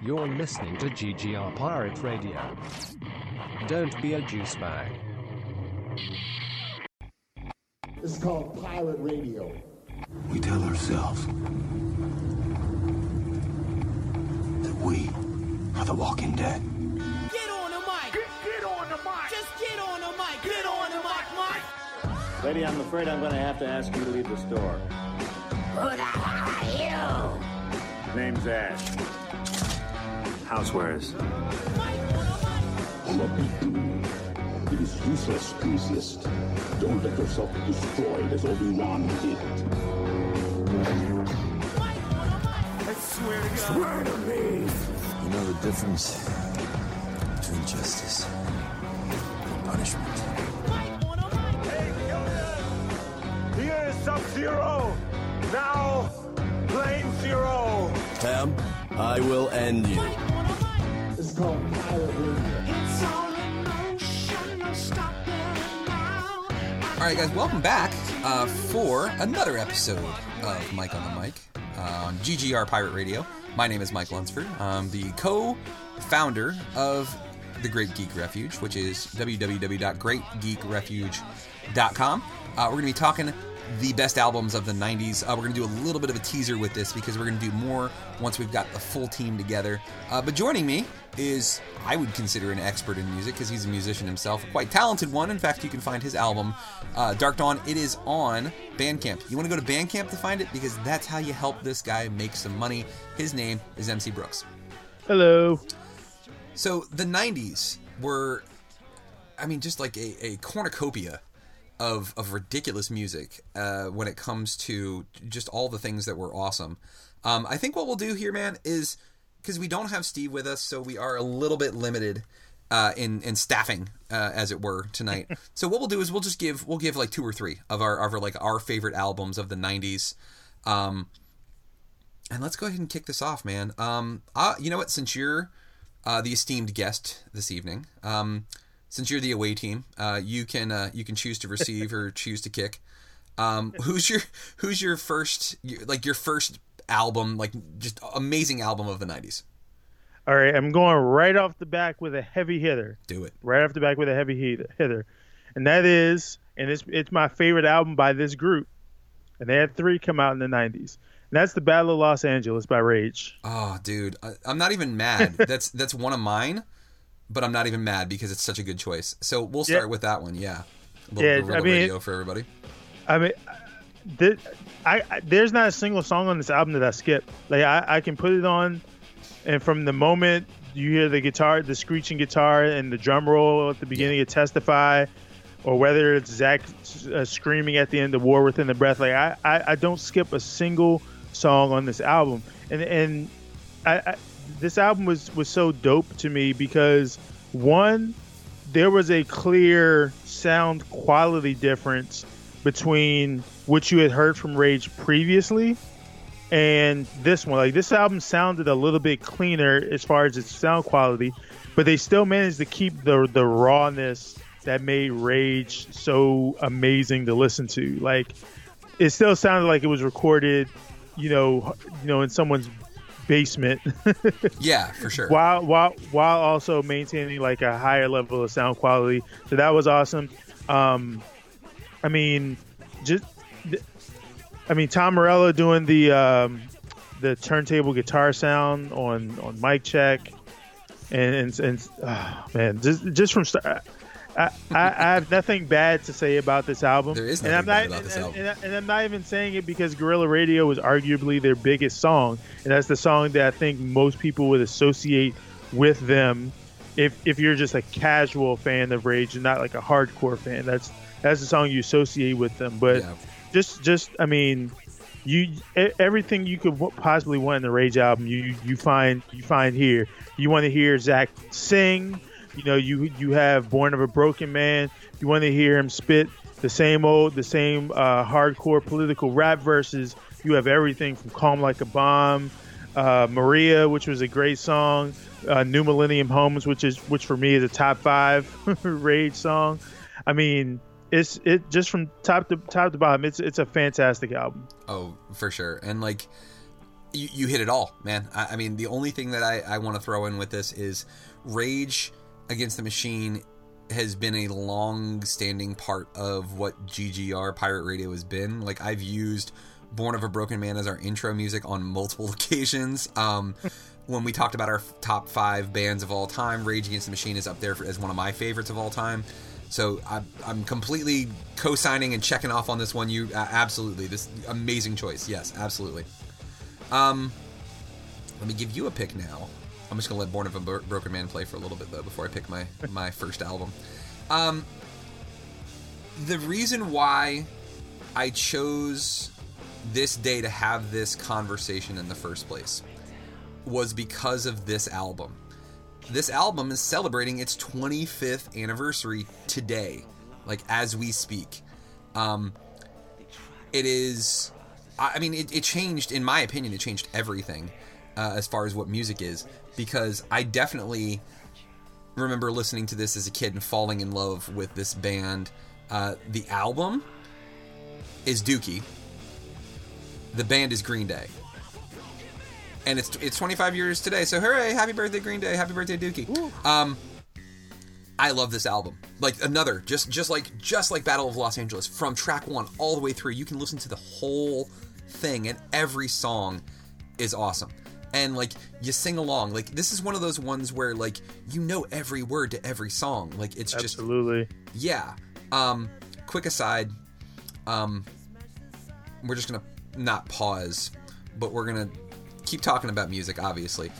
You're listening to GGR Pirate Radio. Don't be a juice bag. This is called Pirate Radio. We tell ourselves that we are the walking dead. Get on the mic. Get, get on the mic. Just get on the mic. Get on the mic, Mike. Lady, I'm afraid I'm going to have to ask you to leave the store. Who the hell are you? Name's Ash. Housewares. It is useless to resist. Don't let yourself be destroyed as Obi-Wan did. I swear to God. Swear to me. You know the difference between justice and punishment. Here is Sub-Zero. Now, Plain Zero. Tam, I will end you. This is called Pirate Radio. All right, guys, welcome back uh, for another episode of Mike on the Mic uh, on GGR Pirate Radio. My name is Mike Lunsford. I'm the co-founder of the Great Geek Refuge, which is www.greatgeekrefuge.com. Uh, we're going to be talking the best albums of the 90s. Uh, we're going to do a little bit of a teaser with this because we're going to do more once we've got the full team together. Uh, but joining me is, I would consider an expert in music because he's a musician himself, a quite talented one. In fact, you can find his album, uh, Dark Dawn. It is on Bandcamp. You want to go to Bandcamp to find it because that's how you help this guy make some money. His name is MC Brooks. Hello. So the 90s were, I mean, just like a, a cornucopia of, of ridiculous music uh, when it comes to just all the things that were awesome. Um, I think what we'll do here, man, is because we don't have Steve with us, so we are a little bit limited uh, in in staffing, uh, as it were, tonight. so what we'll do is we'll just give we'll give like two or three of our of our like our favorite albums of the '90s. Um, and let's go ahead and kick this off, man. Um, uh, you know what? Since you're uh, the esteemed guest this evening, um, since you're the away team, uh, you can uh, you can choose to receive or choose to kick. Um, who's your who's your first like your first album like just amazing album of the '90s? All right, I'm going right off the back with a heavy hitter. Do it. Right off the back with a heavy hitter, and that is, and it's it's my favorite album by this group, and they had three come out in the '90s, and that's the Battle of Los Angeles by Rage. Oh, dude, I, I'm not even mad. that's that's one of mine, but I'm not even mad because it's such a good choice. So we'll start Yeah. with that one. Yeah. A little, Yeah, little I mean- radio for everybody. I mean, th- I, I there's not a single song on this album that I skip. Like I, I can put it on, and from the moment you hear the guitar, the screeching guitar, and the drum roll at the beginning of Testify, or whether it's Zach uh, screaming at the end of War Within the Breath, like I, I, I don't skip a single song on this album, and and I, I this album was was so dope to me because one there was a clear sound quality difference between what you had heard from Rage previously and this one. Like this album sounded a little bit cleaner as far as its sound quality, but they still managed to keep the the rawness that made Rage so amazing to listen to. Like it still sounded like it was recorded, you know, you know, in someone's basement. Yeah, for sure. while while while also maintaining like a higher level of sound quality. So that was awesome. Um, I mean, just I mean Tom Morello doing the um, the turntable guitar sound on on mic check, and and, and oh, man, just just from start. I, I, I have nothing bad to say about this album. There is and I'm not, bad about this and, album. and, and I'm not even saying it because Guerrilla Radio was arguably their biggest song, and that's the song that I think most people would associate with them. If if you're just a casual fan of Rage and not like a hardcore fan, that's that's the song you associate with them. But Yeah. just just I mean, you everything you could possibly want in the Rage album, you you find you find here. You want to hear Zach sing. You know, you you have Born of a Broken Man. You want to hear him spit the same old, the same uh, hardcore political rap verses. You have everything from Calm Like a Bomb, uh, Maria, which was a great song, uh, New Millennium Homes, which is which for me is a top five Rage song. I mean, it's it just from top to top to bottom. It's it's a fantastic album. Oh, for sure. And like you, you hit it all, man. I, I mean, the only thing that I, I want to throw in with this is Rage Against the Machine has been a long standing part of what GGR Pirate Radio has been. Like, I've used Born of a Broken Man as our intro music on multiple occasions. Um, when we talked about our top five bands of all time, Rage Against the Machine is up there for, as one of my favorites of all time. So I'm, I'm completely co-signing and checking off on this one. You uh, absolutely this amazing choice. Yes, absolutely. Um, let me give you a pick now. I'm just gonna let Born of a Bro- Broken Man play for a little bit though before I pick my my first album. Um, the reason why I chose this day to have this conversation in the first place was because of this album. This album is celebrating its 25th anniversary today, like as we speak. Um, it is, I I mean, it, it changed, in my opinion, it changed everything uh, as far as what music is because I definitely remember listening to this as a kid and falling in love with this band. Uh, the album is Dookie. The band is Green Day. And it's it's 25 years today, so hooray! Happy birthday, Green Day! Happy birthday, Dookie! Um, I love this album. Like another, just just like just like Battle of Los Angeles, from track one all the way through, you can listen to the whole thing, and every song is awesome. And like you sing along, like this is one of those ones where like you know every word to every song. Like it's just Absolutely. yeah. Um, quick aside, um, we're just gonna not pause, but we're gonna keep talking about music, obviously.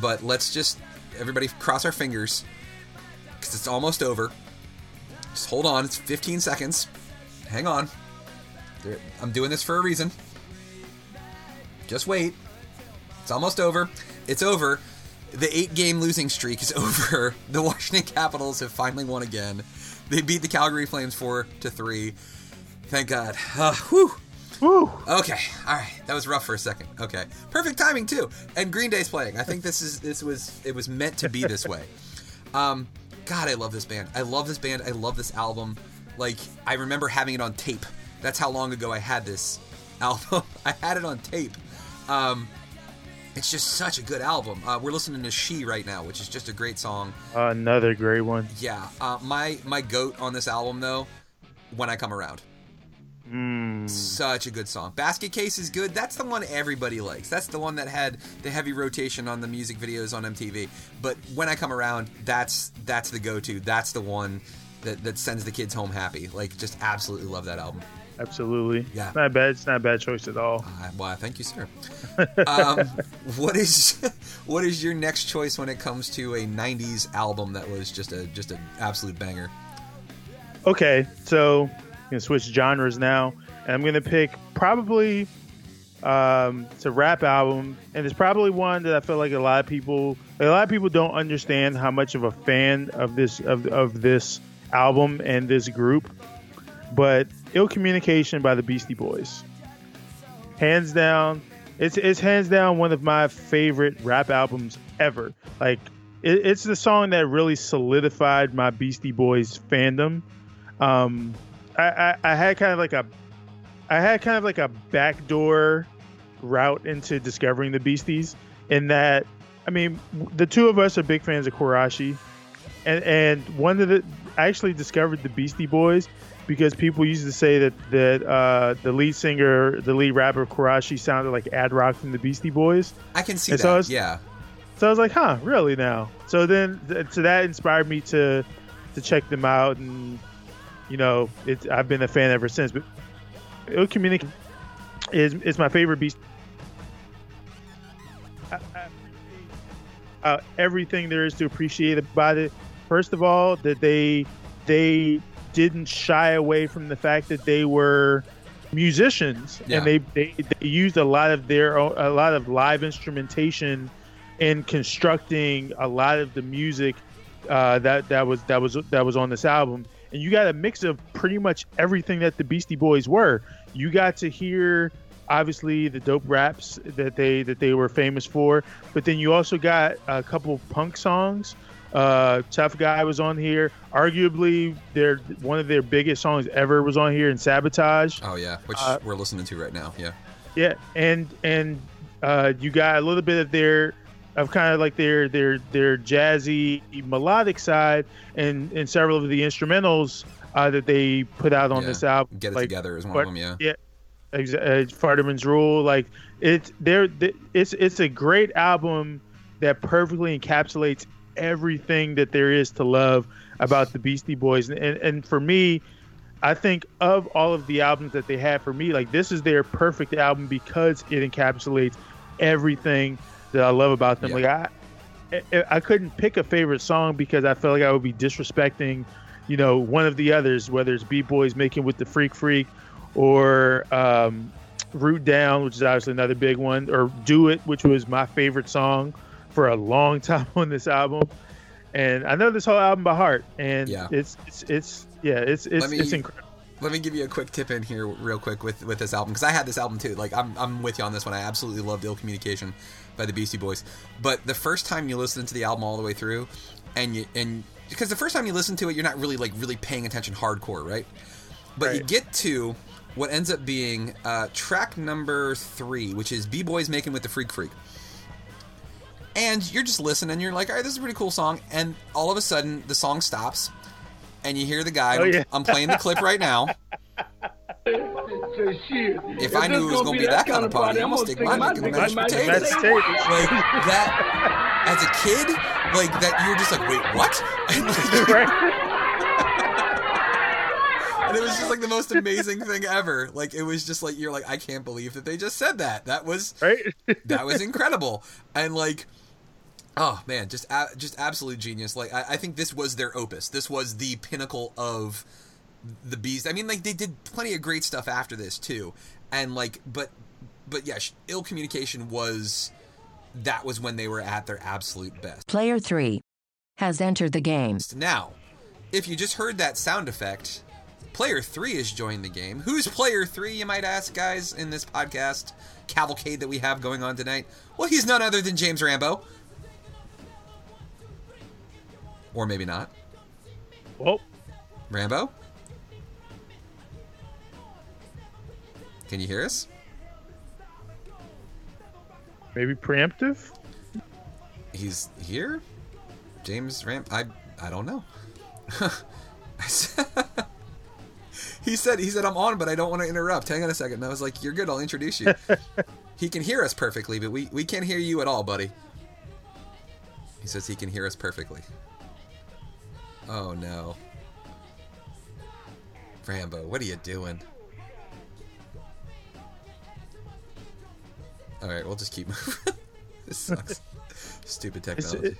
But let's just everybody cross our fingers because it's almost over. Just hold on, it's 15 seconds. Hang on. I'm doing this for a reason. Just wait. It's almost over. It's over. The eight game losing streak is over. The Washington Capitals have finally won again. They beat the Calgary Flames 4 to 3. Thank God. Uh, whew. Woo! Okay, all right. That was rough for a second. Okay, perfect timing too. And Green Day's playing. I think this is this was it was meant to be this way. Um, God, I love this band. I love this band. I love this album. Like I remember having it on tape. That's how long ago I had this album. I had it on tape. Um, it's just such a good album. Uh, we're listening to "She" right now, which is just a great song. Another great one. Yeah, uh, my my goat on this album though, "When I Come Around." Mm. Such a good song. Basket Case is good. That's the one everybody likes. That's the one that had the heavy rotation on the music videos on MTV. But when I come around, that's that's the go-to. That's the one that, that sends the kids home happy. Like, just absolutely love that album. Absolutely. Yeah. It's not bad. It's not a bad choice at all. Uh, well, thank you, sir. um, what is what is your next choice when it comes to a '90s album that was just a just an absolute banger? Okay, so I'm gonna switch genres now, and I'm gonna pick probably um, it's a rap album, and it's probably one that I feel like a lot of people, a lot of people don't understand how much of a fan of this of of this album and this group. But "Ill Communication" by the Beastie Boys, hands down, it's it's hands down one of my favorite rap albums ever. Like it, it's the song that really solidified my Beastie Boys fandom. Um I, I i had kind of like a i had kind of like a backdoor route into discovering the beasties in that i mean the two of us are big fans of Kurashi, and and one of the i actually discovered the beastie boys because people used to say that that uh, the lead singer the lead rapper Kurashi sounded like ad rock from the beastie boys I can see And that. so it's- yeah. so I was like, huh, really now? So then, th- so that inspired me to to check them out, and you know, it, I've been a fan ever since. But Ill Communicate is is my favorite beast. I, I uh, everything there is to appreciate about it. First of all, that they they didn't shy away from the fact that they were musicians Yeah. and they, they they used a lot of their own, a lot of live instrumentation in constructing a lot of the music uh, that that was that was that was on this album. And you got a mix of pretty much everything that the Beastie Boys were. You got to hear obviously the dope raps that they that they were famous for, but then you also got a couple punk songs. Uh, Tough Guy was on here. Arguably, their one of their biggest songs ever was on here in Sabotage. Oh yeah, which Uh, we're listening to right now. Yeah. Yeah, and and Uh, you got a little bit of their of kind of like their their their jazzy melodic side and and several of the instrumentals uh, that they put out on Yeah. this album. Get It like, Together is one but- of them, yeah. Yeah, exa- uh, Futterman's Rule. Like it's there. It's it's a great album that perfectly encapsulates everything that there is to love about the Beastie Boys. And and, and for me, I think of all of the albums that they had for me, like this is their perfect album because it encapsulates everything that I love about them. Yeah. Like I. I- couldn't pick a favorite song because I felt like I would be disrespecting, you know, one of the others, whether it's B Boys making with the Freak Freak, or um, Root Down, which is obviously another big one, or Do It, which was my favorite song for a long time on this album. And I know this whole album by heart, and Yeah. it's it's it's yeah, it's it's me- it's incredible. Let me give you a quick tip in here, real quick, with with this album because I had this album too. Like I'm I'm with you on this one. I absolutely loved "Ill Communication" by the Beastie Boys. But the first time you listen to the album all the way through, and you and because the first time you listen to it, you're not really like really paying attention hardcore, right? But you get to what ends up being uh, track number three, which is B Boys making with the Freak Freak. And you're just listening, and you're like, all right, this is a pretty cool song. And all of a sudden, the song stops, and you hear the guy. Oh, I'm- yeah. I'm playing the clip right now. If I knew it was going to be that kind of party, I'm going to stick my dick in the mashed Mashed potatoes. potatoes. Like, that, as a kid, like, that, you were just like, wait, what? And, like, and it was just like the most amazing thing ever. Like, it was just like, you're like, I can't believe that they just said that. That was, right? that was incredible. And like, oh man, just a- just absolute genius. Like, I, I think this was their opus. This was the pinnacle of the beast. I mean, like they did plenty of great stuff after this too, and like, but but yeah, ill communication was that was when they were at their absolute best. Player 3 has entered the game. Now, if you just heard that sound effect, player three has joined the game. Who's player three, you might ask, guys, in this podcast cavalcade that we have going on tonight? Well, he's none other than James Rambo. Or maybe not. Well, Rambo? Can you hear us? maybe preemptive. He's here? James Ram I I don't know. he said he said I'm on but I don't want to interrupt. Hang on a second. And I was like, You're good, I'll introduce you. he can hear us perfectly, but we, we can't hear you at all, buddy. He says he can hear us perfectly. Oh no. Rambo, what are you doing? Alright, we'll just keep moving. this sucks. Stupid technology.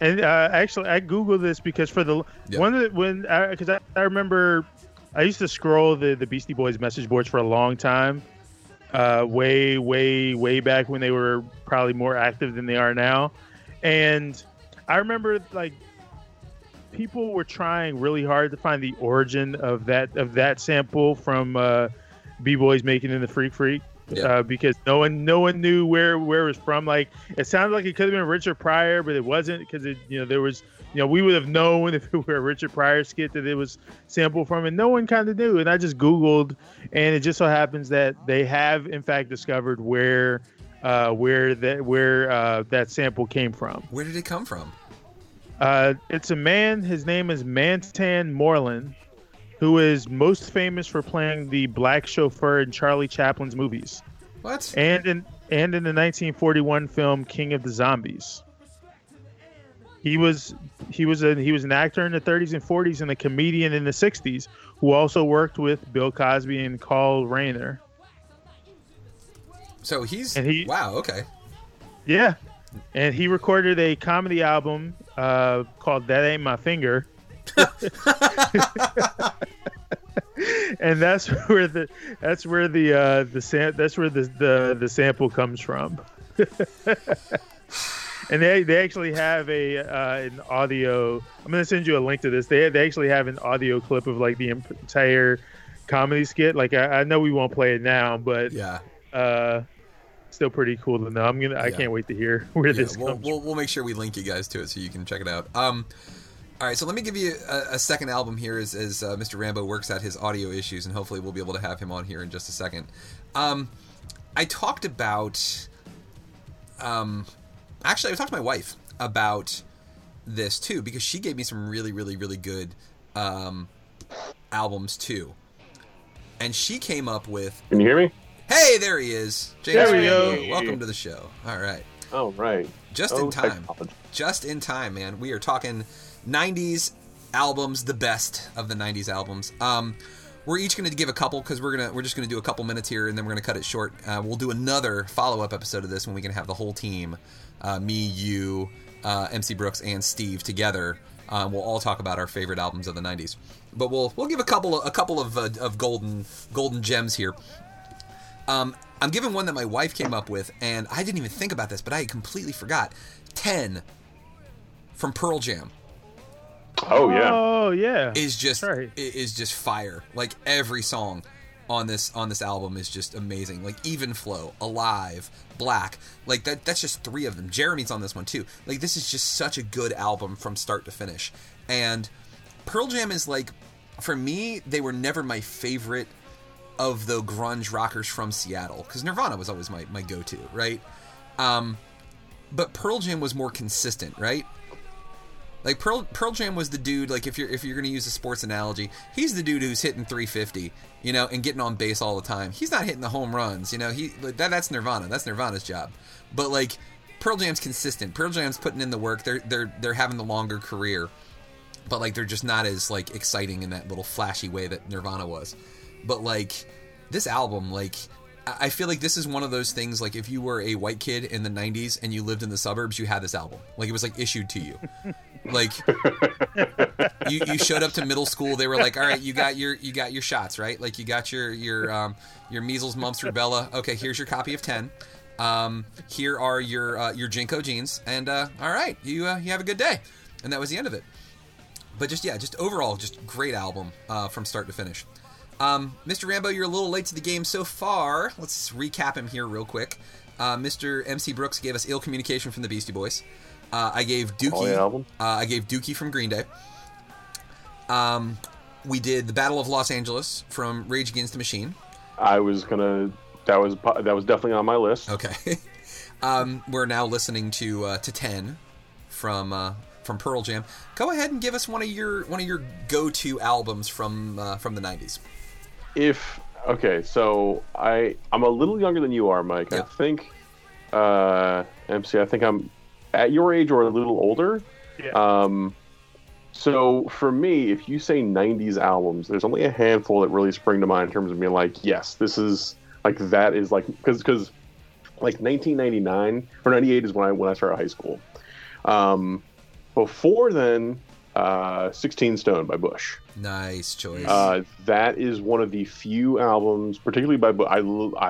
And uh, actually, I googled this because for the Yeah. one of the, when because I, I remember I used to scroll the the Beastie Boys message boards for a long time, uh, way way way back when they were probably more active than they are now, and I remember like people were trying really hard to find the origin of that of that sample from uh, B Boys making in the Freak Freak. Yeah. Uh, because no one, no one knew where where it was from. Like it sounded like it could have been Richard Pryor, but it wasn't because it, you know, there was, you know, we would have known if it were a Richard Pryor skit that it was sampled from, and no one kind of knew. And I just Googled, and it just so happens that they have in fact discovered where, uh, where that where uh, that sample came from. Where did it come from? Uh, it's a man. His name is Mantan Moreland, who is most famous for playing the black chauffeur in Charlie Chaplin's movies, What? and in and in the 1941 film King of the Zombies. He was he was a he was an actor in the 30s and 40s and a comedian in the 60s who also worked with Bill Cosby and Carl Reiner. So he's And he- wow. Okay. Yeah, and he recorded a comedy album uh, called "That Ain't My Finger," and that's where the that's where the uh, the sam- that's where the, the the sample comes from. and they they actually have a uh, an audio. I'm gonna send you a link to this. They they actually have an audio clip of like the entire comedy skit. Like I, I know we won't play it now, but Yeah. uh, still pretty cool to know. I'm gonna. I Yeah. can't wait to hear where yeah this we'll, comes. we'll we'll make sure we link you guys to it so you can check it out. Um. All right, so let me give you a, a second album here as, as uh, Mr. Rambo works out his audio issues, and hopefully we'll be able to have him on here in just a second. Um, I talked about. Um, actually, I talked to my wife about this too because she gave me some really, really, really good um, albums too, and she came up with. Can you hear me? Hey, there he is. James There we go. Welcome to the show. All right. Oh, right. Just Oh, in time. Just in time, man. We are talking 90s albums, the best of the 90s albums. Um, we're each going to give a couple because we're gonna we're just going to do a couple minutes here and then we're going to cut it short. Uh, we'll do another follow up episode of this when we can have the whole team, uh, me, you, uh, MC Brooks, and Steve together. Uh, we'll all talk about our favorite albums of the 90s. But we'll we'll give a couple a couple of uh, of golden golden gems here. Um, I'm giving one that my wife came up with, and I didn't even think about this, but I completely forgot. Ten from Pearl Jam Oh yeah. Oh yeah. is just Right. is just fire. Like every song on this on this album is just amazing. Like Even Flow, Alive, Black. Like that that's just three of them. Jeremy's on this one too. Like this is just such a good album from start to finish. And Pearl Jam is like for me, they were never my favorite of the grunge rockers from Seattle because Nirvana was always my, my go to, right? Um, but Pearl Jam was more consistent, right? Like Pearl Pearl Jam was the dude. Like if you're if you're gonna use a sports analogy, he's the dude who's hitting 350, you know, and getting on base all the time. He's not hitting the home runs, you know. He that that's Nirvana. That's Nirvana's job. But like Pearl Jam's consistent. Pearl Jam's putting in the work. They're they're they're having the longer career, but like they're just not as like exciting in that little flashy way that Nirvana was. But like this album, like I feel like this is one of those things. Like if you were a white kid in the '90s and you lived in the suburbs, you had this album. Like it was like issued to you. Like you, you showed up to middle school, they were like, "All right, you got your you got your shots, right? Like you got your your um, your measles, mumps, rubella. Okay, here's your copy of ten. Um, here are your uh, your JNCO jeans, and uh, all right, you uh, you have a good day." And that was the end of it. But just yeah, just overall, just great album uh, from start to finish. Um, Mr. Rambo, you're a little late to the game so far. Let's recap him here real quick. Uh, Mr. MC Brooks gave us "Ill Communication" from the Beastie Boys. Uh, I gave Dookie. Album. Uh, I gave Dookie from Green Day. Um, we did the Battle of Los Angeles from Rage Against the Machine. I was gonna. That was that was definitely on my list. Okay. um, we're now listening to uh, to Ten from uh, from Pearl Jam. Go ahead and give us one of your one of your go to albums from uh, from the '90s. If okay, so I I'm a little younger than you are, Mike. I think uh, MC. I think I'm at your age or a little older. Yeah. Um, so for me, if you say '90s albums, there's only a handful that really spring to mind in terms of being like, yes, this is like that is like because because like 1999 or 98 is when I when I started high school. Um, before then, uh, 16 Stone by Bush. Nice choice. Uh, that is one of the few albums, particularly by Bu- I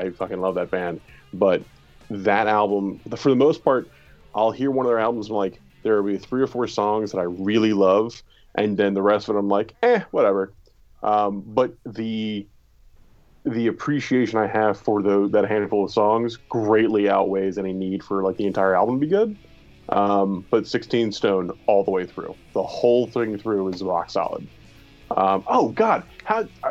I fucking love that band, but that album for the most part, I'll hear one of their albums and like there will be three or four songs that I really love, and then the rest of it I'm like, eh, whatever. Um, but the the appreciation I have for the, that handful of songs greatly outweighs any need for like the entire album to be good. Um, but 16 Stone all the way through, the whole thing through is rock solid. Um, oh God, how I,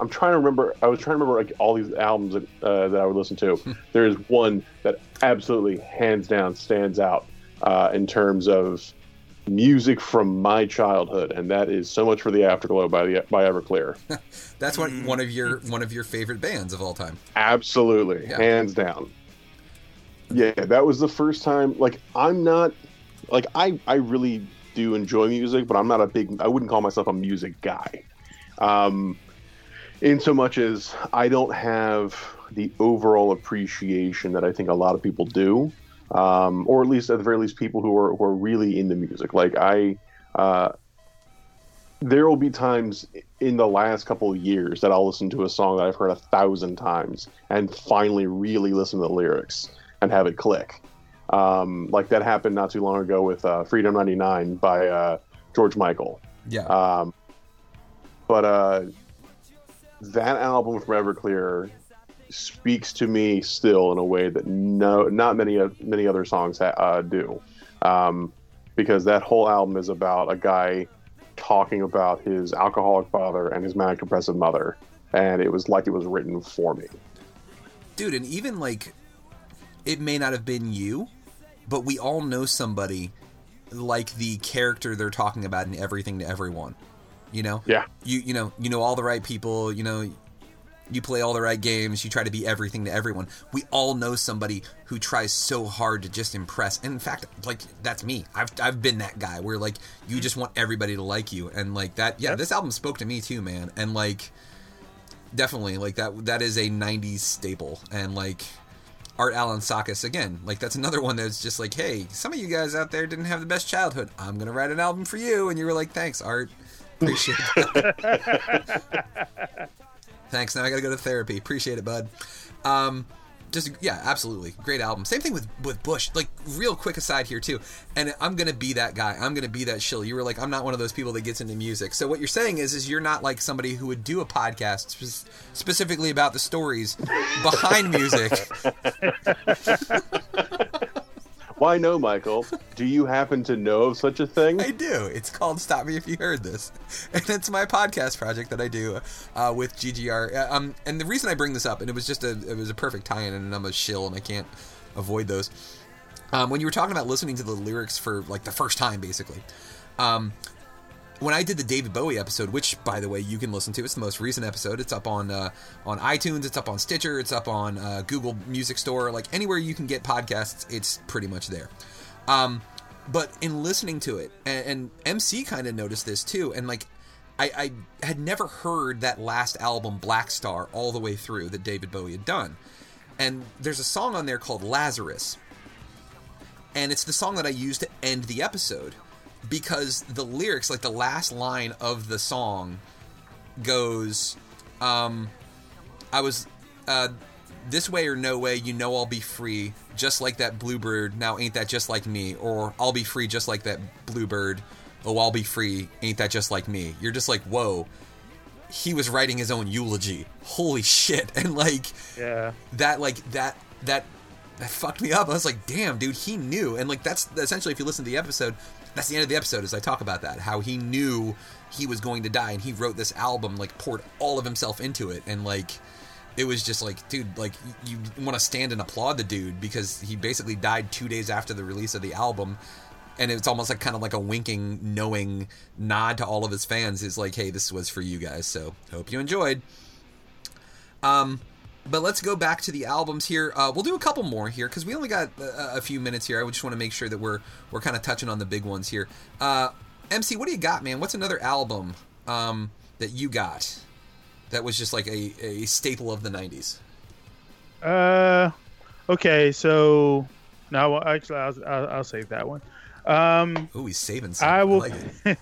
I'm trying to remember. I was trying to remember like all these albums that, uh, that I would listen to. there is one that absolutely, hands down, stands out uh, in terms of music from my childhood, and that is "So Much for the Afterglow" by the by Everclear. That's one one of your one of your favorite bands of all time. Absolutely, Yeah. hands down. Yeah, that was the first time. Like, I'm not like I I really do enjoy music, but I'm not a big. I wouldn't call myself a music guy. Um, in so much as I don't have the overall appreciation that I think a lot of people do, um, or at least at the very least, people who are who are really into music. Like I. Uh, there will be times in the last couple of years that I'll listen to a song that I've heard a thousand times and finally really listen to the lyrics and have it click. Um, like that happened not too long ago with uh, Freedom 99 by uh, George Michael. Yeah. Um, but uh, that album from Everclear speaks to me still in a way that no, not many uh, many other songs ha- uh, do, um, because that whole album is about a guy talking about his alcoholic father and his manic depressive mother, and it was like it was written for me. dude, and even like, it may not have been you, but we all know somebody like the character they're talking about in everything to everyone. You know? Yeah. You you know you know all the right people. You know, you play all the right games. You try to be everything to everyone. We all know somebody who tries so hard to just impress. And in fact, like that's me. I've I've been that guy where like you just want everybody to like you, and like that. Yeah, this album spoke to me too, man. And like definitely like that that is a 90s staple and like Art Alexakis again. Like that's another one that's just like hey some of you guys out there didn't have the best childhood. I'm gonna write an album for you. And you were like thanks art. Appreciate that thanks. Now i gotta go to therapy. Appreciate it bud. Um just yeah absolutely. Great album. Same thing with with bush. Like real quick aside here too. And i'm gonna be that guy. I'm gonna be that shill. You were like i'm not one of those people that gets into music. So what you're saying is is you're not like somebody who would do a podcast spe- specifically about the stories behind music Why no, Michael? Do you happen to know of such a thing? I do. It's called Stop Me If You Heard This, and it's my podcast project that I do uh, with GGR. Uh, Um, and the reason I bring this up, and it was just a it was a perfect tie-in, and I'm a shill, and I can't avoid those. Um, when you were talking about listening to the lyrics for like the first time, basically, um, when I did the David Bowie episode, which by the way you can listen to, it's the most recent episode. It's up on uh, on iTunes, it's up on Stitcher, it's up on uh, Google Music Store, like anywhere you can get podcasts, it's pretty much there. Um, but in listening to it, and, and MC kind of noticed this too, and like I, I had never heard that last album, Black Star, all the way through that David Bowie had done. And there's a song on there called Lazarus, and it's the song that I used to end the episode because the lyrics, like the last line of the song, goes, um, "I was uh, this way or no way, you know I'll be free, just like that bluebird. Now ain't that just like me? Or I'll be free, just like that bluebird. Oh, I'll be free, ain't that just like me? You're just like, whoa." He was writing his own eulogy. Holy shit! And like, Yeah. that like that that that fucked me up. I was like, damn, dude, he knew. And like that's essentially if you listen to the episode, that's the end of the episode as I talk about that. How he knew he was going to die and he wrote this album, like poured all of himself into it and like it was just like, dude, like you want to stand and applaud the dude because he basically died two days after the release of the album. And it's almost like kind of like a winking, knowing nod to all of his fans is like, hey, this was for you guys. So hope you enjoyed. Um, but let's go back to the albums here. Uh, we'll do a couple more here because we only got a, a few minutes here. I just want to make sure that we're we're kind of touching on the big ones here. Uh, MC, what do you got, man? What's another album um, that you got that was just like a, a staple of the '90s? Uh, okay. So now, well, actually, I'll, I'll, I'll save that one. Um, Ooh, he's saving. Some. I will. like.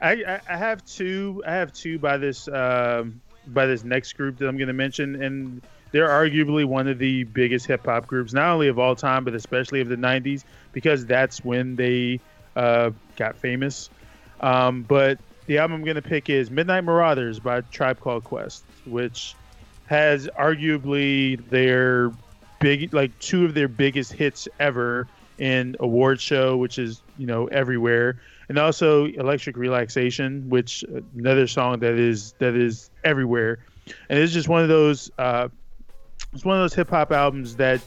I, I I have two. I have two by this um, by this next group that I'm going to mention, and they're arguably one of the biggest hip hop groups, not only of all time, but especially of the '90s, because that's when they uh, got famous. Um, but the album I'm going to pick is Midnight Marauders by Tribe Called Quest, which has arguably their big, like two of their biggest hits ever in Award Tour, which is you know everywhere, and also Electric Relaxation, which uh, another song that is that is everywhere, and it's just one of those. Uh, it's one of those hip hop albums that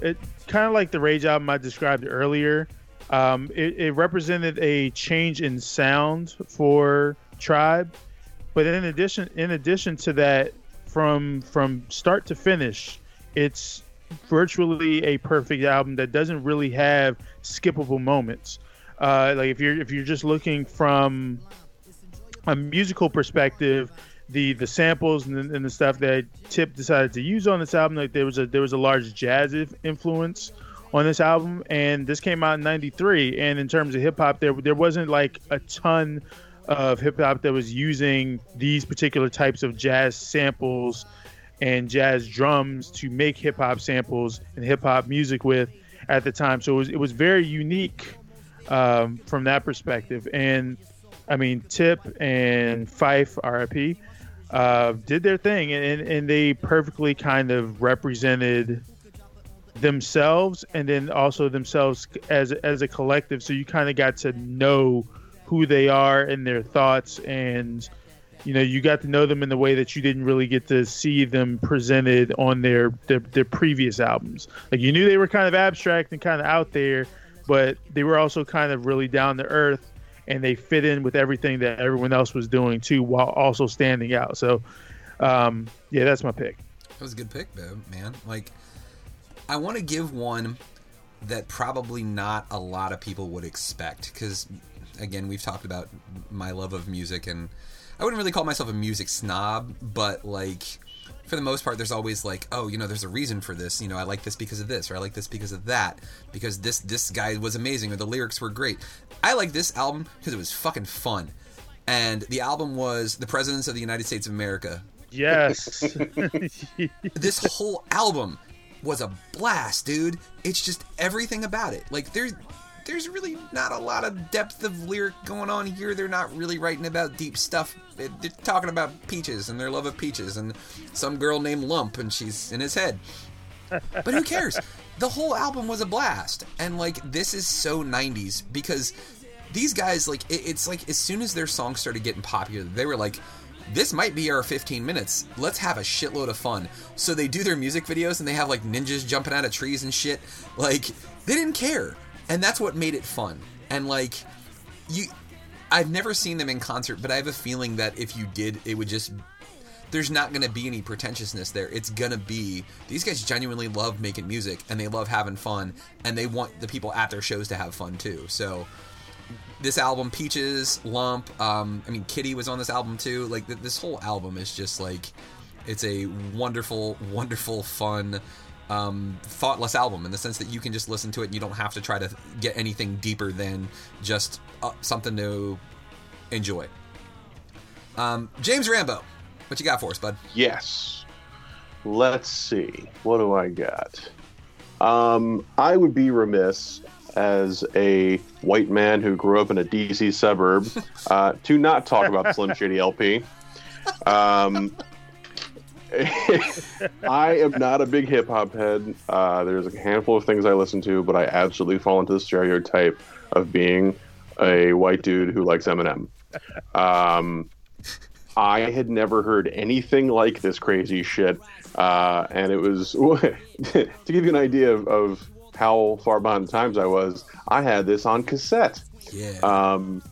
it kind of like the Rage album I described earlier. Um, it, it represented a change in sound for Tribe, but in addition, in addition to that, from from start to finish, it's virtually a perfect album that doesn't really have skippable moments. Uh, like if you're if you're just looking from a musical perspective, the the samples and the, and the stuff that Tip decided to use on this album, like there was a there was a large jazz influence on this album, and this came out in '93. And in terms of hip hop, there there wasn't like a ton of hip hop that was using these particular types of jazz samples and jazz drums to make hip hop samples and hip hop music with at the time. So it was it was very unique um, from that perspective. And I mean, Tip and Phife, RIP, uh, did their thing, and and they perfectly kind of represented themselves, and then also themselves as as a collective. So you kind of got to know who they are and their thoughts and you know you got to know them in the way that you didn't really get to see them presented on their their, their previous albums. Like you knew they were kind of abstract and kind of out there, but they were also kind of really down to earth and they fit in with everything that everyone else was doing too while also standing out. So um, yeah, that's my pick. That was a good pick, man. Like, I want to give one that probably not a lot of people would expect because, again, we've talked about my love of music, and I wouldn't really call myself a music snob, but like. For the most part, there's always like, oh, you know, there's a reason for this. You know, I like this because of this, or I like this because of that, because this this guy was amazing, or the lyrics were great. I like this album because it was fucking fun, and the album was "The Presidents of the United States of America" Yes. this whole album was a blast, dude. It's just everything about it. Like there's there's really not a lot of depth of lyric going on here. They're not really writing about deep stuff. They're talking about peaches and their love of peaches and some girl named Lump and she's in his head. But who cares? The whole album was a blast. And like this is so 90s because these guys like it, it's like as soon as their songs started getting popular, they were like this might be our 15 minutes. Let's have a shitload of fun. So they do their music videos and they have like ninjas jumping out of trees and shit. Like they didn't care. And that's what made it fun. And like you I've never seen them in concert, but I have a feeling that if you did, it would just there's not going to be any pretentiousness there. It's going to be these guys genuinely love making music and they love having fun and they want the people at their shows to have fun too. So this album, Peaches, Lump, um, I mean, Kitty was on this album too. Like, th- this whole album is just like, it's a wonderful, wonderful, fun, um, thoughtless album in the sense that you can just listen to it and you don't have to try to get anything deeper than just uh, something to enjoy. Um, James Rambo, what you got for us, bud? Yes. Let's see. What do I got? Um, I would be remiss as a white man who grew up in a DC suburb uh, to not talk about Slim Shady LP. Um, I am not a big hip hop head. Uh, there's a handful of things I listen to, but I absolutely fall into the stereotype of being a white dude who likes Eminem. Um, I had never heard anything like this crazy shit, uh, and it was to give you an idea of, of how far behind the times I was. I had this on cassette. Yeah. Um,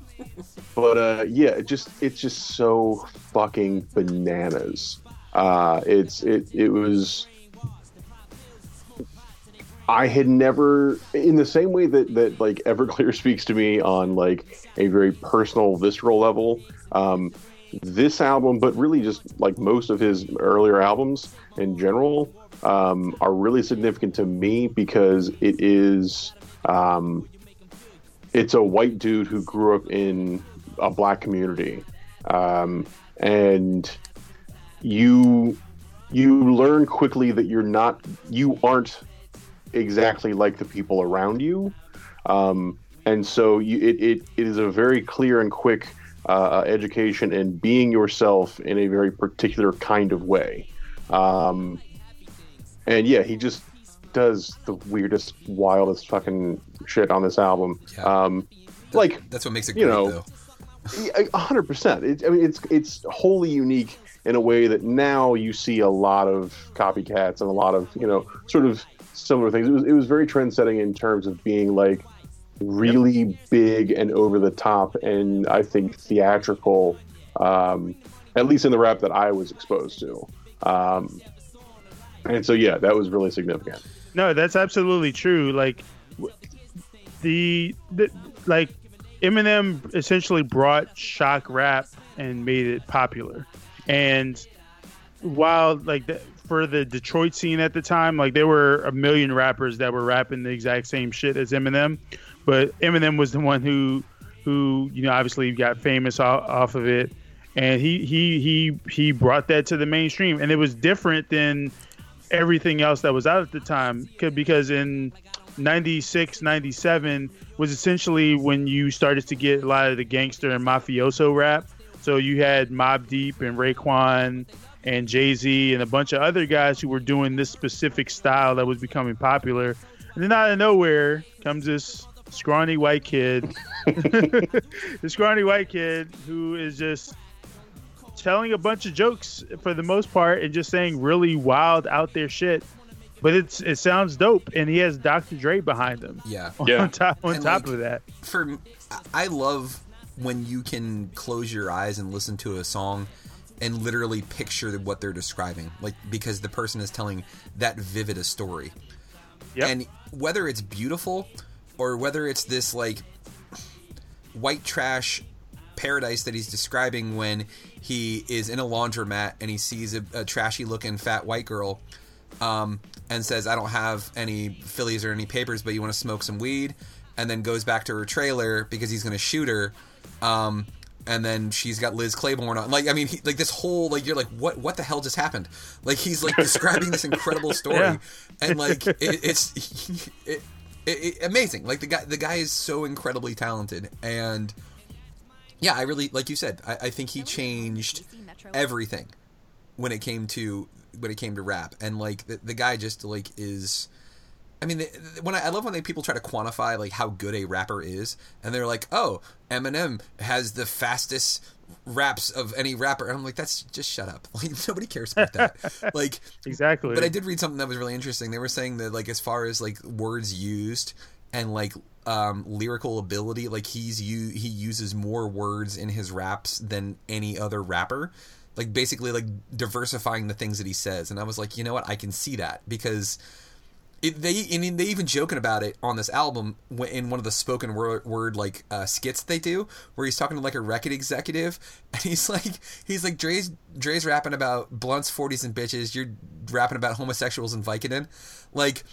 but uh, yeah, it just it's just so fucking bananas. Uh, it's it it was. I had never, in the same way that that like Everclear speaks to me on like a very personal, visceral level. Um, this album, but really just like most of his earlier albums in general, um, are really significant to me because it is um, it's a white dude who grew up in a black community, um, and you you learn quickly that you're not you aren't exactly like the people around you, um, and so you, it, it it is a very clear and quick uh, education in being yourself in a very particular kind of way. Um, and yeah, he just does the weirdest, wildest fucking shit on this album. Yeah. Um, like That's what makes it you great, know, though. a hundred percent. It- I mean, it's it's wholly unique in a way that now you see a lot of copycats and a lot of you know sort of similar things. It was it was very trend setting in terms of being like really big and over the top, and I think theatrical. Um, at least in the rap that I was exposed to. Um, and so yeah, that was really significant. No, that's absolutely true. Like the, the like Eminem essentially brought shock rap and made it popular. And while like the, for the Detroit scene at the time, like there were a million rappers that were rapping the exact same shit as Eminem, but Eminem was the one who who you know obviously got famous off, off of it. And he he he he brought that to the mainstream. And it was different than everything else that was out at the time because in 96 97 was essentially when you started to get a lot of the gangster and mafioso rap so you had Mobb Deep and raekwon and jay-z and a bunch of other guys who were doing this specific style that was becoming popular and then out of nowhere comes this scrawny white kid this scrawny white kid who is just telling a bunch of jokes for the most part and just saying really wild out there shit. But it's it sounds dope, and he has Dr. Dre behind him. Yeah. On Yeah. top on And, top like, of that, for I love when you can close your eyes and listen to a song and literally picture what they're describing like because the person is telling that vivid a story Yep. and whether it's beautiful or whether it's this like white trash paradise that he's describing when he is in a laundromat and he sees a, a trashy looking fat white girl um, and says, I don't have any fillies or any papers, but you want to smoke some weed? And then goes back to her trailer because he's going to shoot her. Um, and then she's got Liz Claiborne on. Like, I mean, he, like this whole, like, you're like, what, what the hell just happened? Like, he's like describing this incredible story. Yeah. And like, it, it's it, it, amazing. Like the guy, the guy is so incredibly talented. And yeah, I really, like you said, I, I think he changed everything when it came to when it came to rap and like the, the guy just like is i mean the, when I, I love when they people try to quantify like how good a rapper is and they're like oh eminem has the fastest raps of any rapper and i'm like that's just shut up like nobody cares about that like exactly. but I did read something that was really interesting. They were saying that like as far as like words used and like um, lyrical ability, like he's you he uses more words in his raps than any other rapper. Like basically like diversifying the things that he says. And I was like, you know what, I can see that because it, they mean, they even joking about it on this album in one of the spoken word, word like uh, skits they do, where he's talking to like a record executive, and he's like, he's like, Dre's Dre's rapping about blunts, forties, and bitches. You're rapping about homosexuals and Vicodin, like.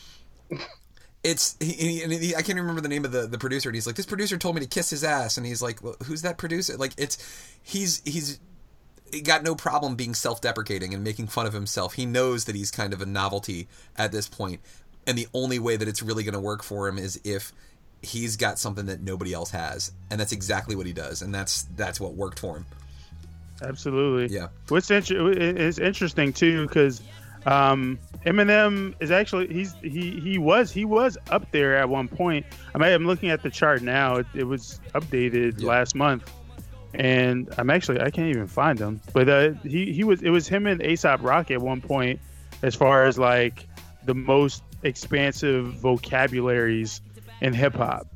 It's he, and he, I can't remember the name of the, the producer, and he's like, "This producer told me to kiss his ass," and he's like, well, "Who's that producer?" Like, it's he's he's he got no problem being self-deprecating and making fun of himself. He knows that he's kind of a novelty at this point, and the only way that it's really going to work for him is if he's got something that nobody else has, and that's exactly what he does, and that's that's what worked for him. Absolutely. Yeah. What's inter- it's interesting too because um, Eminem is actually he's he he was he was up there at one point. I mean, I'm looking at the chart now. It, it was updated Yeah. last month, and I'm actually I can't even find him. But uh, he he was it was him and Aesop Rock at one point as far as like the most expansive vocabularies in hip hop.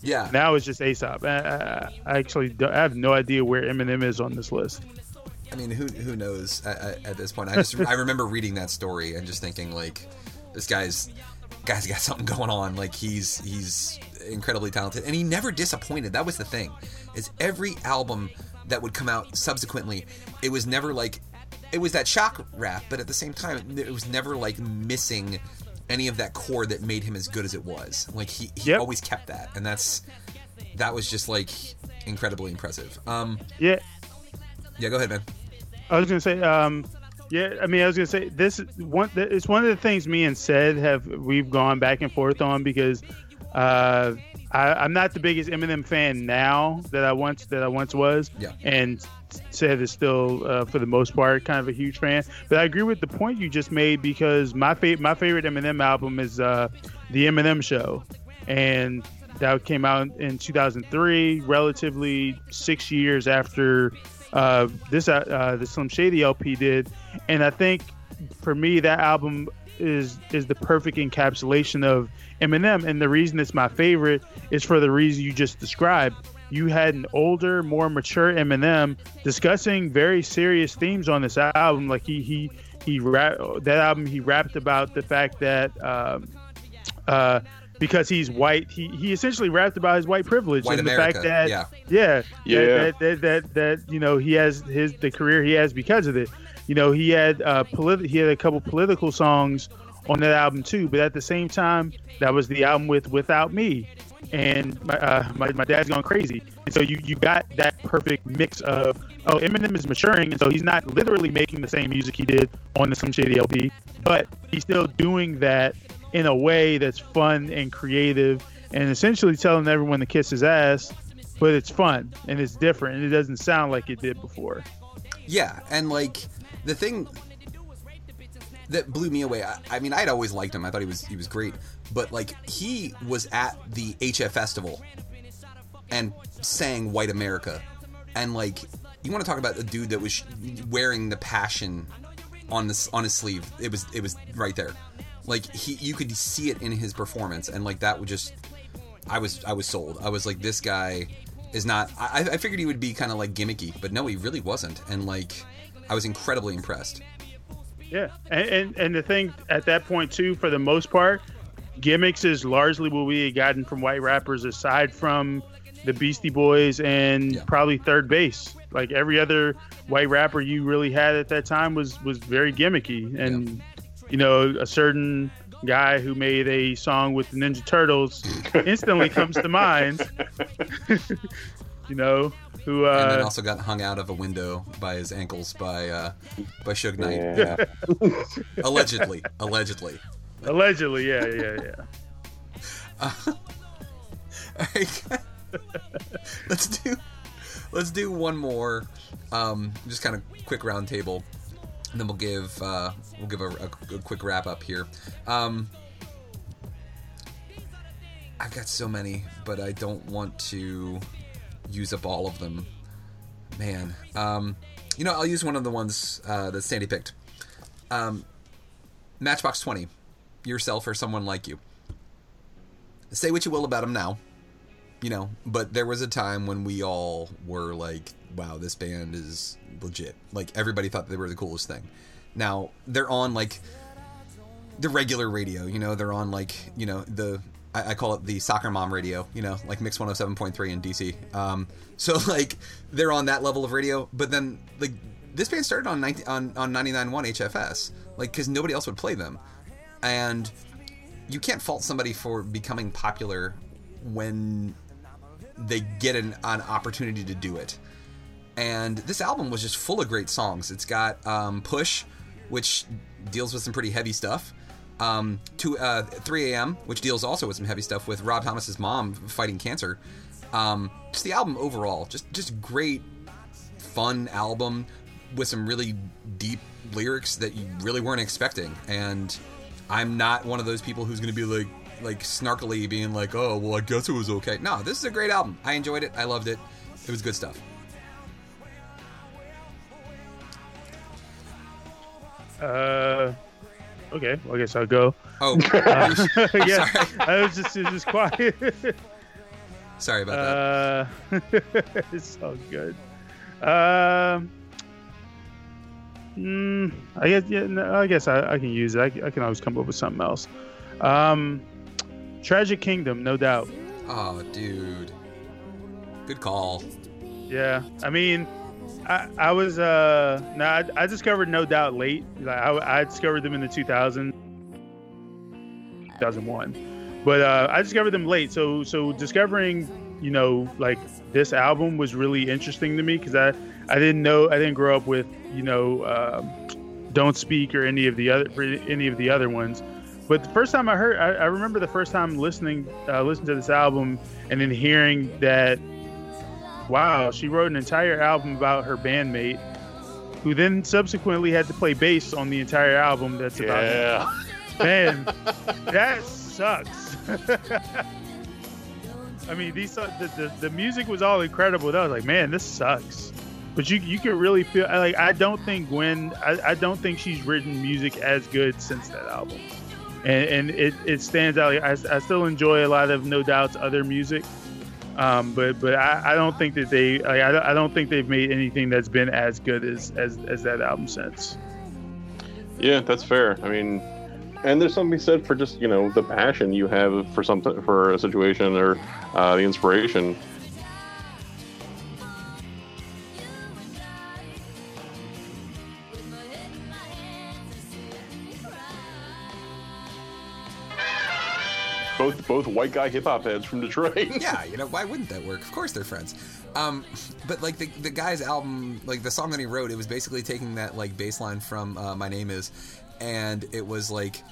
Yeah, Now it's just Aesop. I, I, I actually don't, I have no idea where Eminem is on this list. I mean, who who knows at, at, at this point? I just I remember reading that story and just thinking like, this guy's guy's got something going on. Like he's he's incredibly talented, and he never disappointed. That was the thing, is every album that would come out subsequently, it was never like it was that shock rap, but at the same time, it was never like missing any of that core that made him as good as it was. Like he, he Yep. always kept that, and that's that was just like incredibly impressive. Um, Yeah, yeah, go ahead, man. I was gonna say, um, yeah. I mean, I was gonna say this one. It's one of the things me and said have we've gone back and forth on because uh, I, I'm not the biggest Eminem fan now that I once that I once was. Yeah. And said is still uh, for the most part kind of a huge fan. But I agree with the point you just made because my favorite my favorite Eminem album is uh, the Eminem Show, and that came out in 2003, relatively six years after uh, this uh, uh, the Slim Shady LP did, and I think for me that album is is the perfect encapsulation of Eminem, and the reason it's my favorite is for the reason you just described. You had an older, more mature Eminem discussing very serious themes on this album. Like he he he rap that album he rapped about the fact that um, uh, because he's white, he, he essentially rapped about his white privilege White and America, the fact that yeah. yeah, Yeah. That, that, that, that, that, you know, he has his the career he has because of it. You know, he had uh, politi- he had a couple political songs on that album too, but at the same time, that was the album with Without Me, and my uh, my, my dad's gone crazy. And so you you got that perfect mix of oh Eminem is maturing, and so he's not literally making the same music he did on the Slim Shady LP, but he's still doing that in a way that's fun and creative, and essentially telling everyone to kiss his ass but it's fun and it's different and it doesn't sound like it did before. Yeah, and like the thing that blew me away. I, I mean, I'd always liked him. I thought he was he was great, but like he was at the HF festival and sang "White America," and like you want to talk about a dude that was wearing the passion on this on his sleeve. It was it was right there. Like he, you could see it in his performance, and like that would just. I was I was sold. I was like, this guy is not. I, I figured he would be kind of like gimmicky, but no, he really wasn't. And like, I was incredibly impressed. Yeah, and, and and the thing at that point too, for the most part, gimmicks is largely what we had gotten from white rappers, aside from the Beastie Boys and probably 3rd Bass. Like every other white rapper you really had at that time was was very gimmicky, and you know a certain guy who made a song with the Ninja Turtles instantly comes to mind. you know who uh, and then also got hung out of a window by his ankles by uh, by Suge Knight. Yeah. allegedly, allegedly. Allegedly, yeah, yeah, yeah. let's do let's do one more um, just kind of quick round table and then we'll give uh, we'll give a, a, a quick wrap up here um, i've got so many but i don't want to use up all of them. Man um, you know i'll use one of the ones uh, that sandy picked. Um, matchbox 20 yourself or someone like you. Say what you will about them now you know but there was a time when we all were like wow this band is legit. Like everybody thought they were the coolest thing. Now they're on like the regular radio you know they're on like you know the I, I call it the soccer mom radio you know like mix 107.3 in dc um so like they're on that level of radio but then like this band started on 90, on on 99.1 hfs like because nobody else would play them and you can't fault somebody for becoming popular when they get an, an opportunity to do it. And this album was just full of great songs. It's got um, Push, which deals with some pretty heavy stuff. Um, to uh, 3 a.m., which deals also with some heavy stuff with Rob Thomas's mom fighting cancer. Um, just the album overall, just just great, fun album with some really deep lyrics that you really weren't expecting. And I'm not one of those people who's going to be like, like snarkily being like, "Oh, well, I guess it was okay." No, this is a great album. I enjoyed it. I loved it. It was good stuff. Uh, okay. Well, I guess I'll go. Oh, uh, yeah. sorry. I was just it was just quiet. Sorry about uh, that. it's all good. Um. Mm, I guess yeah. No, I guess I, I can use it. I, I can always come up with something else. Um, Tragic Kingdom, No Doubt. Oh, dude. Good call. Yeah, I mean, I, I was uh, no, I, I discovered No Doubt late. Like I, I discovered them in the 2000, 2001, but uh, I discovered them late. So so discovering, you know, like this album was really interesting to me because I I didn't know I didn't grow up with you know, um, Don't Speak or any of the other any of the other ones. But the first time I heard, I, I remember the first time listening, uh, listening to this album, and then hearing that, wow, she wrote an entire album about her bandmate, who then subsequently had to play bass on the entire album. That's about Yeah. man, that sucks. I mean, these uh, the, the the music was all incredible. That was like, man, this sucks. But you you can really feel like I don't think Gwen I, I don't think she's written music as good since that album and, and it, it stands out. Like, I, I still enjoy a lot of No Doubt's other music, um, but but I, I don't think that they like, I, I don't think they've made anything that's been as good as as, as that album since. Yeah, that's fair. I mean, and there's something said for just you know the passion you have for something for a situation or uh, the inspiration. Both both white guy hip hop heads from Detroit. yeah, you know why wouldn't that work? Of course they're friends. Um, but like the the guy's album, like the song that he wrote, it was basically taking that like bass line from uh, "My Name Is," and it was like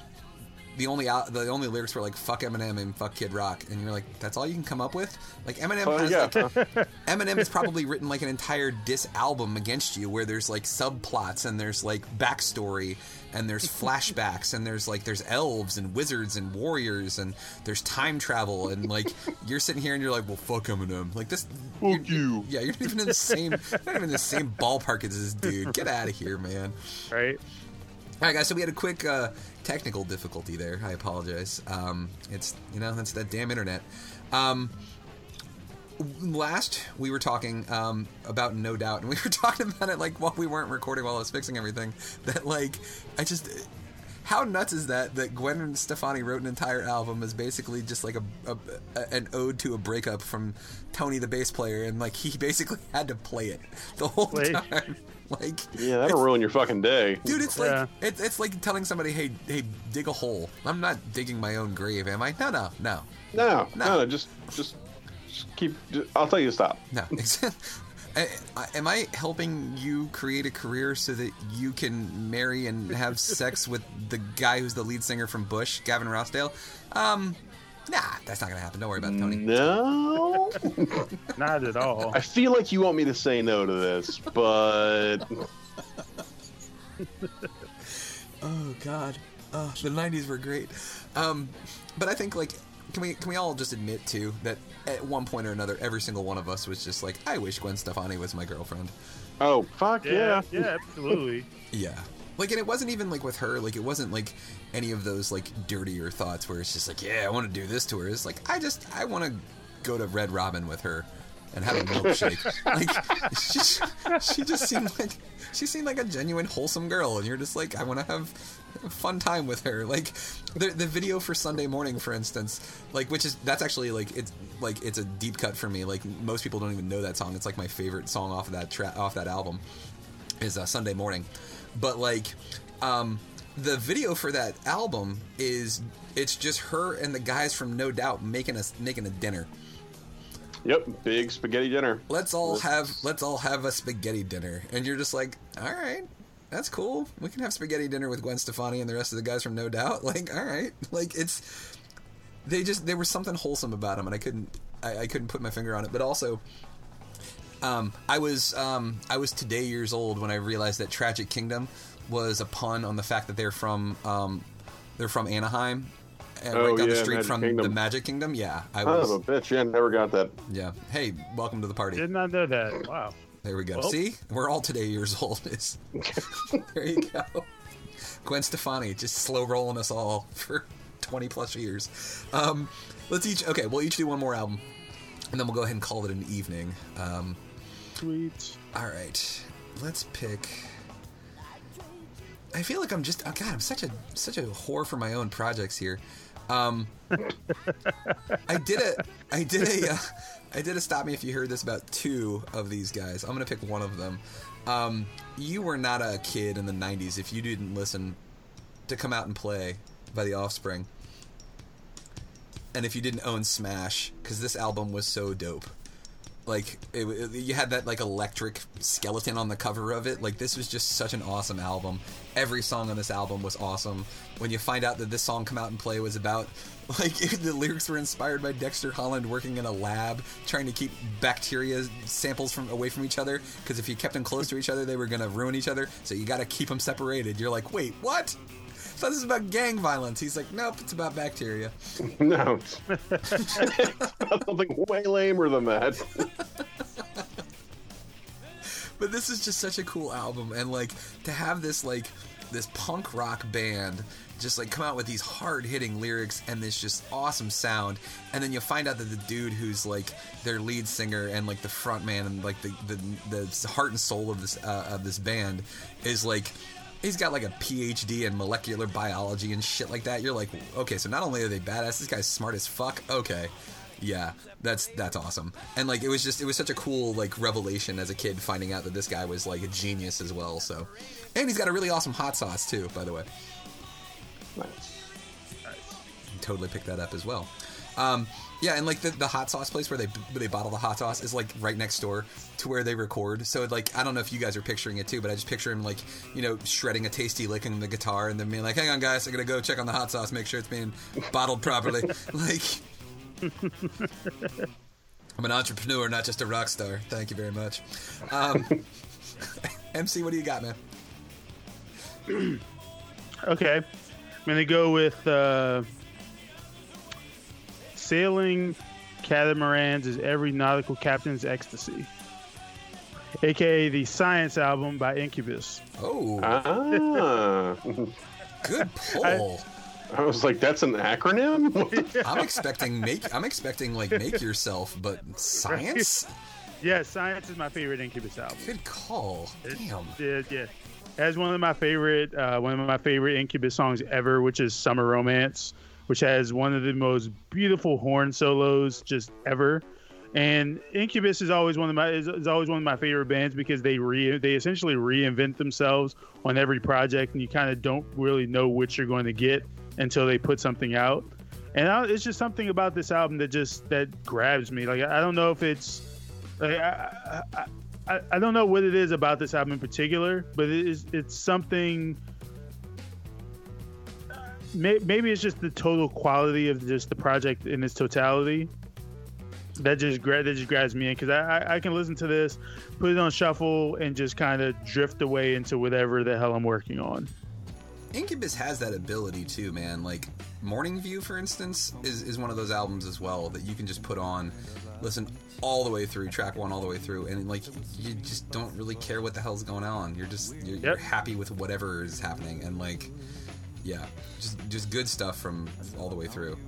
the only out, the only lyrics were like "fuck Eminem" and "fuck Kid Rock," and you're like, that's all you can come up with? Like Eminem Uh, has yeah. like Eminem has probably written like an entire diss album against you where there's like subplots and there's like backstory and there's flashbacks and there's like there's elves and wizards and warriors and there's time travel and like you're sitting here and you're like, well, fuck Eminem. Like this, Fuck you. yeah, you're not even in the same, not even in the same ballpark as this dude. Get out of here, man. Right? All right, guys. So we had a quick uh, technical difficulty there. I apologize. Um, it's you know that's that damn internet. Um, last we were talking um, about No Doubt, and we were talking about it like while we weren't recording while I was fixing everything. That like I just. How nuts is that? That Gwen Stefani wrote an entire album as basically just like a, a, a an ode to a breakup from Tony, the bass player, and like he basically had to play it the whole Play. time. Like Yeah, that'll ruin your fucking day. Dude, it's Yeah. like it, it's like telling somebody, "Hey, hey, dig a hole." I'm not digging my own grave, am I? No, no, no, No, No. no, no, just, just, just keep. Just, I'll tell you to stop. no. I- I- Am I helping you create a career so that you can marry and have sex with the guy who's the lead singer from Bush, Gavin Rossdale? Um, nah, that's not gonna happen. Don't worry about it, Tony. No, Not at all. I feel like you want me to say no to this, but Oh God, oh, the '90s were great. Um, but I think like, can we can we all just admit too that at one point or another, every single one of us was just like, I wish Gwen Stefani was my girlfriend. oh fuck Yeah, yeah, yeah, absolutely. Yeah. Like, and it wasn't even like with her. Like, it wasn't like any of those like dirtier thoughts where it's just like, yeah, I want to do this to her. It's like, I just, I want to go to Red Robin with her and have a milkshake. like, she, she just seemed like she seemed like a genuine wholesome girl, and you're just like, I want to have a fun time with her. Like, the the video for Sunday morning, for instance, like, which is that's actually like it's like it's a deep cut for me. Like, most people don't even know that song. It's like my favorite song off of that tra- off that album is uh, Sunday morning, but like um, the video for that album is it's just her and the guys from No Doubt making us making a dinner. Yep, big spaghetti dinner. Let's all have let's all have a spaghetti dinner, and you're just like, all right, that's cool. We can have spaghetti dinner with Gwen Stefani and the rest of the guys from No Doubt. Like, all right, like it's they just there was something wholesome about them, and I couldn't I, I couldn't put my finger on it, but also. Um, I was um, I was today years old when I realized that Tragic Kingdom was a pun on the fact that they're from um, they're from Anaheim, and Oh, right down the street Magic from Kingdom. the Magic Kingdom. Yeah, I Son was. of a bitch, yeah, never got that. Yeah. Hey, welcome to the party. Did not know that. Wow. There we go. Well- See, we're all today years old. It's, there you go. Gwen Stefani just slow rolling us all for twenty plus years. Um, let's each okay. We'll each do one more album, and then we'll go ahead and call it an evening. Um, Sweet. all right, let's pick. I feel like I'm just oh god, I'm such a such a whore for my own projects here. Um, I did a I did a uh, I did a stop me if you heard this about two of these guys. I'm gonna pick one of them. Um, you were not a kid in the '90s if you didn't listen to "Come Out and Play" by The Offspring, and if you didn't own Smash because this album was so dope like it, it- you had that like electric skeleton on the cover of it. Like this was just such an awesome album. Every song on this album was awesome. When you find out that this song come out and play was about like the lyrics were inspired by dexter holland working in a lab trying to keep bacteria samples from away from each other because if you kept them close to each other they were going to ruin each other. So you got to keep them separated. You're like wait what thought this was about gang violence. He's like, nope, it's about bacteria. No, it's about something way lamer than that. but this is just such a cool album and like to have this like this punk rock band just like come out with these hard hitting lyrics and this just awesome sound and then you'll find out that the dude who's like their lead singer and like the front man and like the the, the heart and soul of this uh, of this band is like He's got like a PhD in molecular biology and shit like that. You're like, okay, so not only are they badass, this guy's smart as fuck. Okay, yeah, that's that's awesome. And like, it was just it was such a cool like revelation as a kid finding out that this guy was like a genius as well. So, and he's got a really awesome hot sauce too, by the way. Nice. Totally picked that up as well. Um, yeah, and like the, the hot sauce place where they where they bottle the hot sauce is like right next door to where they record. So like I don't know if you guys are picturing it too, but I just picture him like you know shredding a tasty lick in the guitar and then being like, "Hang on, guys, I gotta go check on the hot sauce, make sure it's being bottled properly." like, I'm an entrepreneur, not just a rock star. Thank you very much. Um, MC, what do you got, man? Okay, I'm gonna go with uh, sailing catamarans is every nautical captain's ecstasy, aka the Science album by Incubus. Oh, Ah. good pull. I was like, that's an acronym? I'm expecting make. I'm expecting like make yourself, but science. Yeah, Science is my favorite Incubus album. Good call. Damn. Yeah, yeah. Has one of my favorite, uh, one of my favorite Incubus songs ever, which is "Summer Romance," which has one of the most beautiful horn solos just ever. And Incubus is always one of my is, is always one of my favorite bands because they re they essentially reinvent themselves on every project, and you kind of don't really know what you're going to get until they put something out. And I, it's just something about this album that just that grabs me. Like I don't know if it's like I, I, I don't know what it is about this album in particular, but it is it's something. May, maybe it's just the total quality of just the project in its totality that just gra- that just grabs me in because I, I I can listen to this, put it on shuffle, and just kind of drift away into whatever the hell I'm working on. Incubus has that ability too, man. Like Morning View, for instance, is, is one of those albums as well that you can just put on, listen all the way through, track one all the way through, and like you just don't really care what the hell's going on. You're just you're, you're happy with whatever is happening, and like yeah, just just good stuff from all the way through.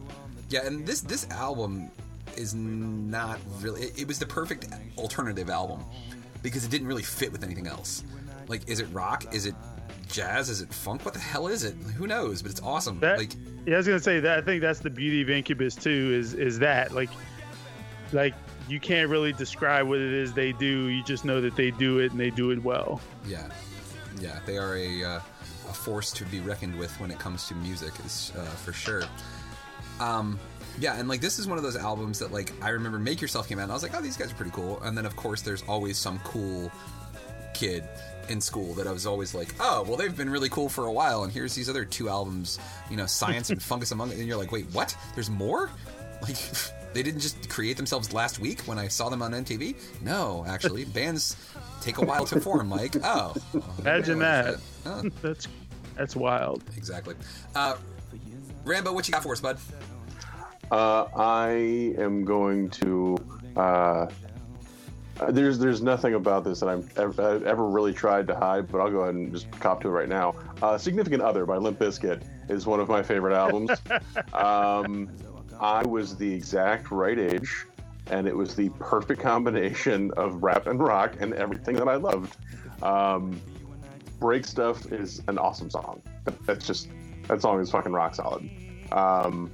Yeah, and this this album is not really. It, it was the perfect alternative album because it didn't really fit with anything else. Like, is it rock? Is it jazz? Is it funk? What the hell is it? Who knows? But it's awesome. That, like, yeah, I was gonna say that. I think that's the beauty of Incubus too. Is is that like, like you can't really describe what it is they do. You just know that they do it and they do it well. yeah, yeah, they are a uh, a force to be reckoned with when it comes to music, is uh, for sure. Um, yeah, and like this is one of those albums that like I remember Make Yourself came out, and I was like, oh, these guys are pretty cool. And then of course there's always some cool kid in school that I was always like, oh, well, they've been really cool for a while, and here's these other two albums, you know, Science and Fungus Among, and you're like, wait, what? There's more? Like, they didn't just create themselves last week when I saw them on MTV? No, actually, bands take a while to form. Like, oh, Imagine that. Oh, That's that's wild. exactly. Uh, Rambo, what you got for us, bud? Uh, I am going to. Uh, uh, there's there's nothing about this that I'm ever, I've ever really tried to hide, but I'll go ahead and just cop to it right now. Uh, Significant Other by Limp Bizkit is one of my favorite albums. um, I was the exact right age, and it was the perfect combination of rap and rock and everything that I loved. Um, Break Stuff is an awesome song. That- That's just that song is fucking rock solid. Um,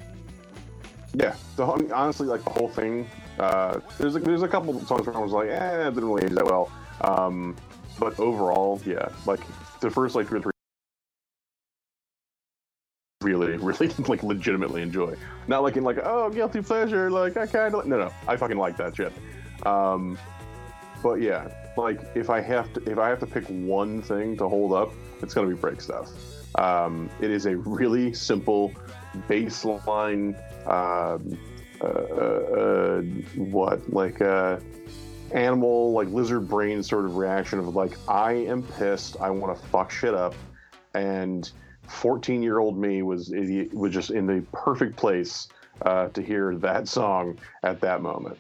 yeah, the whole, honestly, like the whole thing. Uh, there's a, there's a couple songs where I was like, eh, it didn't really age that well. Um, but overall, yeah, like the first like two or three, really, really like legitimately enjoy. Not like in like oh guilty pleasure, like I kind of no no, I fucking like that shit. Um, but yeah, like if I have to if I have to pick one thing to hold up, it's gonna be break stuff. Um, it is a really simple bass line. Um, uh, uh, what like uh, animal like lizard brain sort of reaction of like I am pissed. I want to fuck shit up, and 14 year old me was was just in the perfect place uh, to hear that song at that moment.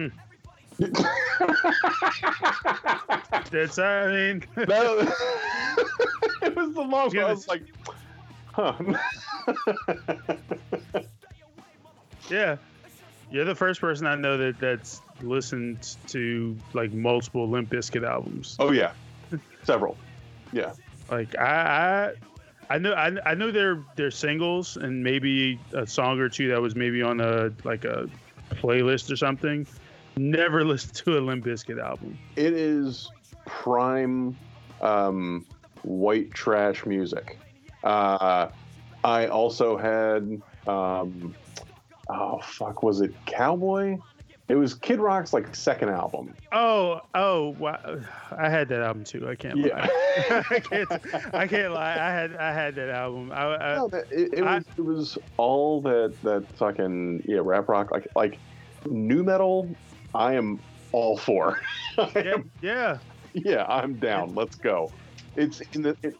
That's I mean, That- it was the long one. I was like, huh. yeah. You're the first person I know that that's listened to like multiple Limp Bizkit albums. oh yeah, several. Yeah. Like I, I, I know I, I know their their singles and maybe a song or two that was maybe on a like a playlist or something. Never listened to a Limp Bizkit album. it is prime um, white trash music. Uh, I also had, um, oh fuck, was it Cowboy? It was Kid Rock's like second album. Oh, oh, wow. I had that album too. I can't Yeah. lie. I can't. I can't lie. I had. I had that album. I, I, No, that- it, it I- was it was all that that fucking yeah rap rock like like nu metal. I am all for. Yeah, am- yeah. yeah, I'm down. Let's go. It's in the it,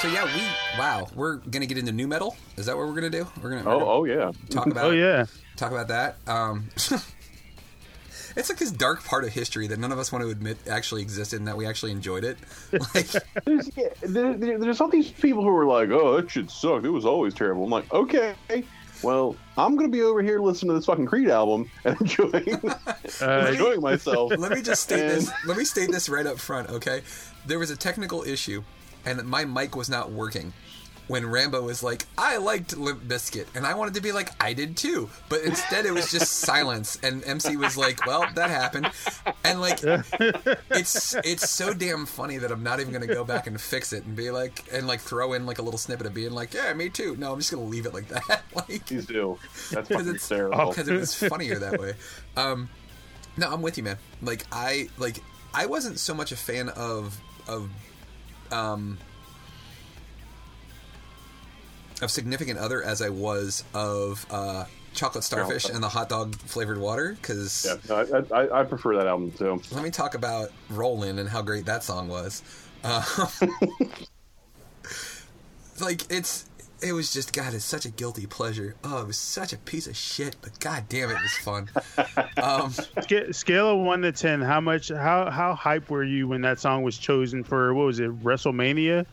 So yeah, we wow, we're gonna get into nu metal. Is that what we're gonna do? We're gonna, we're oh gonna oh yeah. talk about Oh yeah. talk about that. Um, it's like this dark part of history that none of us want to admit actually existed and that we actually enjoyed it. Like, There's, yeah, there, there- there's all these people who are like, "Oh, that shit sucked. It was always terrible." I'm like, okay, well, I'm gonna be over here listening to this fucking Creed album and enjoying Uh, enjoying myself. let me just state And- this. Let me state this right up front, okay? There was a technical issue, and my mic was not working. When Rambo was like, "I liked Limp Bizkit," and I wanted to be like, "I did too," but instead it was just silence, and MC was like, "Well, that happened," and like, it's it's so damn funny that I'm not even gonna go back and fix it and be like, and like throw in like a little snippet of being like, "Yeah, me too." No, I'm just gonna leave it like that, like, Please do. That's because it's terrible. because it was funnier that way. Um, no, I'm with you, man. Like I like I wasn't so much a fan of of um of significant other as I was of uh, chocolate starfish and the hot dog flavored water because Yeah, no, I, I, I prefer that album too. let me talk about Rollin' and how great that song was. Uh, like it's it was just God, it's such a guilty pleasure. Oh, it was such a piece of shit, but god damn it, it was fun. Um, scale of one to ten. How much? How how hype were you when that song was chosen for? What was it? WrestleMania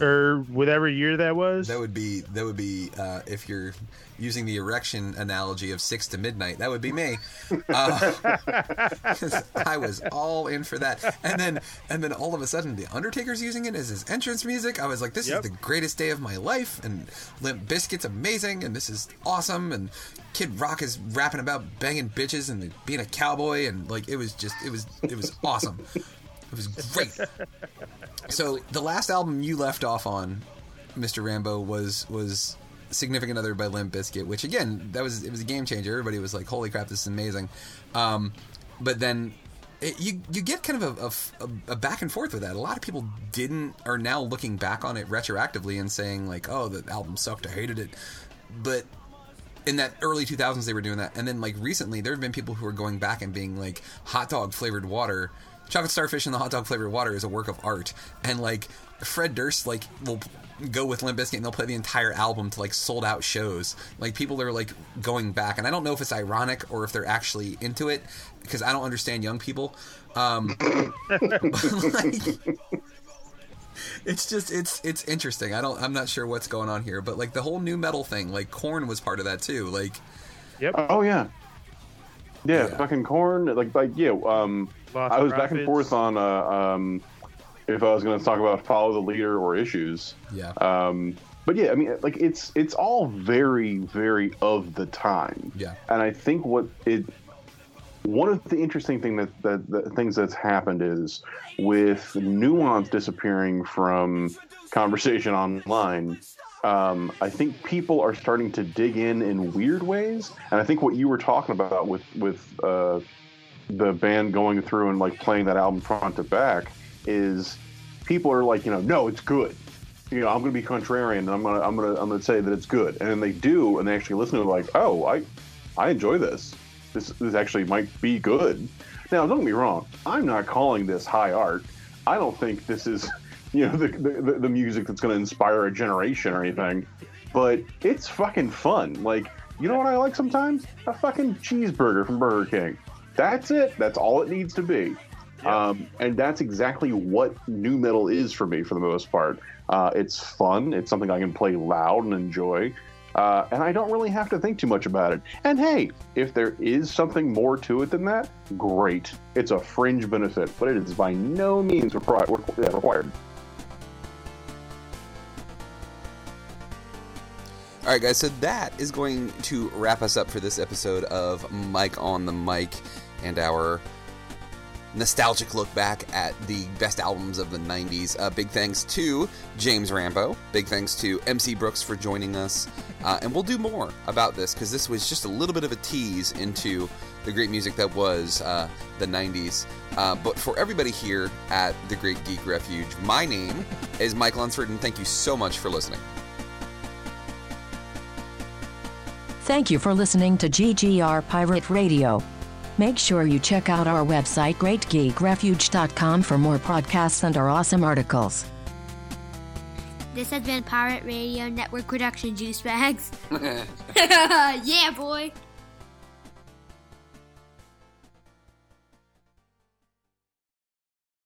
or whatever year that was. that would be that would be uh, if you're using the erection analogy of six to midnight. That would be me. Uh, I was all in for that, and then and then all of a sudden, the Undertaker's using it as his entrance music. I was like, this Yep. is the greatest day of my life, and Limp Bizkit's amazing, and this is awesome, and Kid Rock is rapping about banging bitches and being a cowboy, and like it was just it was it was awesome. It was great. So the last album you left off on, Mr. Rambo, was was Significant Other by Limp Bizkit, which again that was it was a game changer. Everybody was like, "Holy crap, this is amazing!" Um, but then it, you you get kind of a, a, a back and forth with that. A lot of people didn't are now looking back on it retroactively and saying like, "Oh, the album sucked. I hated it," but in that early 2000s they were doing that and then like recently there have been people who are going back and being like hot dog flavored water chocolate starfish and the hot dog flavored water is a work of art and like fred durst like will go with limp Bizkit and they'll play the entire album to like sold out shows like people are like going back and i don't know if it's ironic or if they're actually into it because i don't understand young people um like, it's just it's it's interesting. I don't I'm not sure what's going on here, but like the whole nu metal thing, like Korn was part of that too. Like yep. Oh yeah. Yeah, Yeah. fucking Korn. Like, like yeah. Um, Lost I was back and forth on uh, um, if I was going to talk about follow the leader or issues. yeah, Um, but yeah, I mean, like it's it's all very very of the time. Yeah. And I think what it one of the interesting thing that, that, that things that's happened is with nuance disappearing from conversation online. Um, I think people are starting to dig in in weird ways, and I think what you were talking about with with uh, the band going through and like playing that album front to back is people are like, you know, no, it's good. You know, I'm going to be contrarian, and I'm going to I'm going to I'm going to say that it's good, and then they do, and they actually listen to it like, oh, I I enjoy this. This this actually might be good. Now, don't get me wrong. I'm not calling this high art. I don't think this is, you know, the the, the music that's going to inspire a generation or anything. But it's fucking fun. Like, you know what I like sometimes? A fucking cheeseburger from Burger King. That's it. That's all it needs to be. Um, and that's exactly what nu metal is for me for the most part. Uh, it's fun. It's something I can play loud and enjoy. Uh, and I don't really have to think too much about it. And hey, if there is something more to it than that, great. It's a fringe benefit, but it is by no means required. All right, guys, so that is going to wrap us up for this episode of Mike on the Mic and our nostalgic look back at the best albums of the 90s. Uh, big thanks to James Rambo. Big thanks to MC Brooks for joining us. Uh, and we'll do more about this because this was just a little bit of a tease into the great music that was uh, the 90s. Uh, but for everybody here at the Great Geek Refuge, my name is Mike Lunsford, and thank you so much for listening. Thank you for listening to GGR Pirate Radio. Make sure you check out our website greatgeekrefuge.com for more podcasts and our awesome articles. This has been Pirate Radio Network Production Juice Bags. yeah, boy.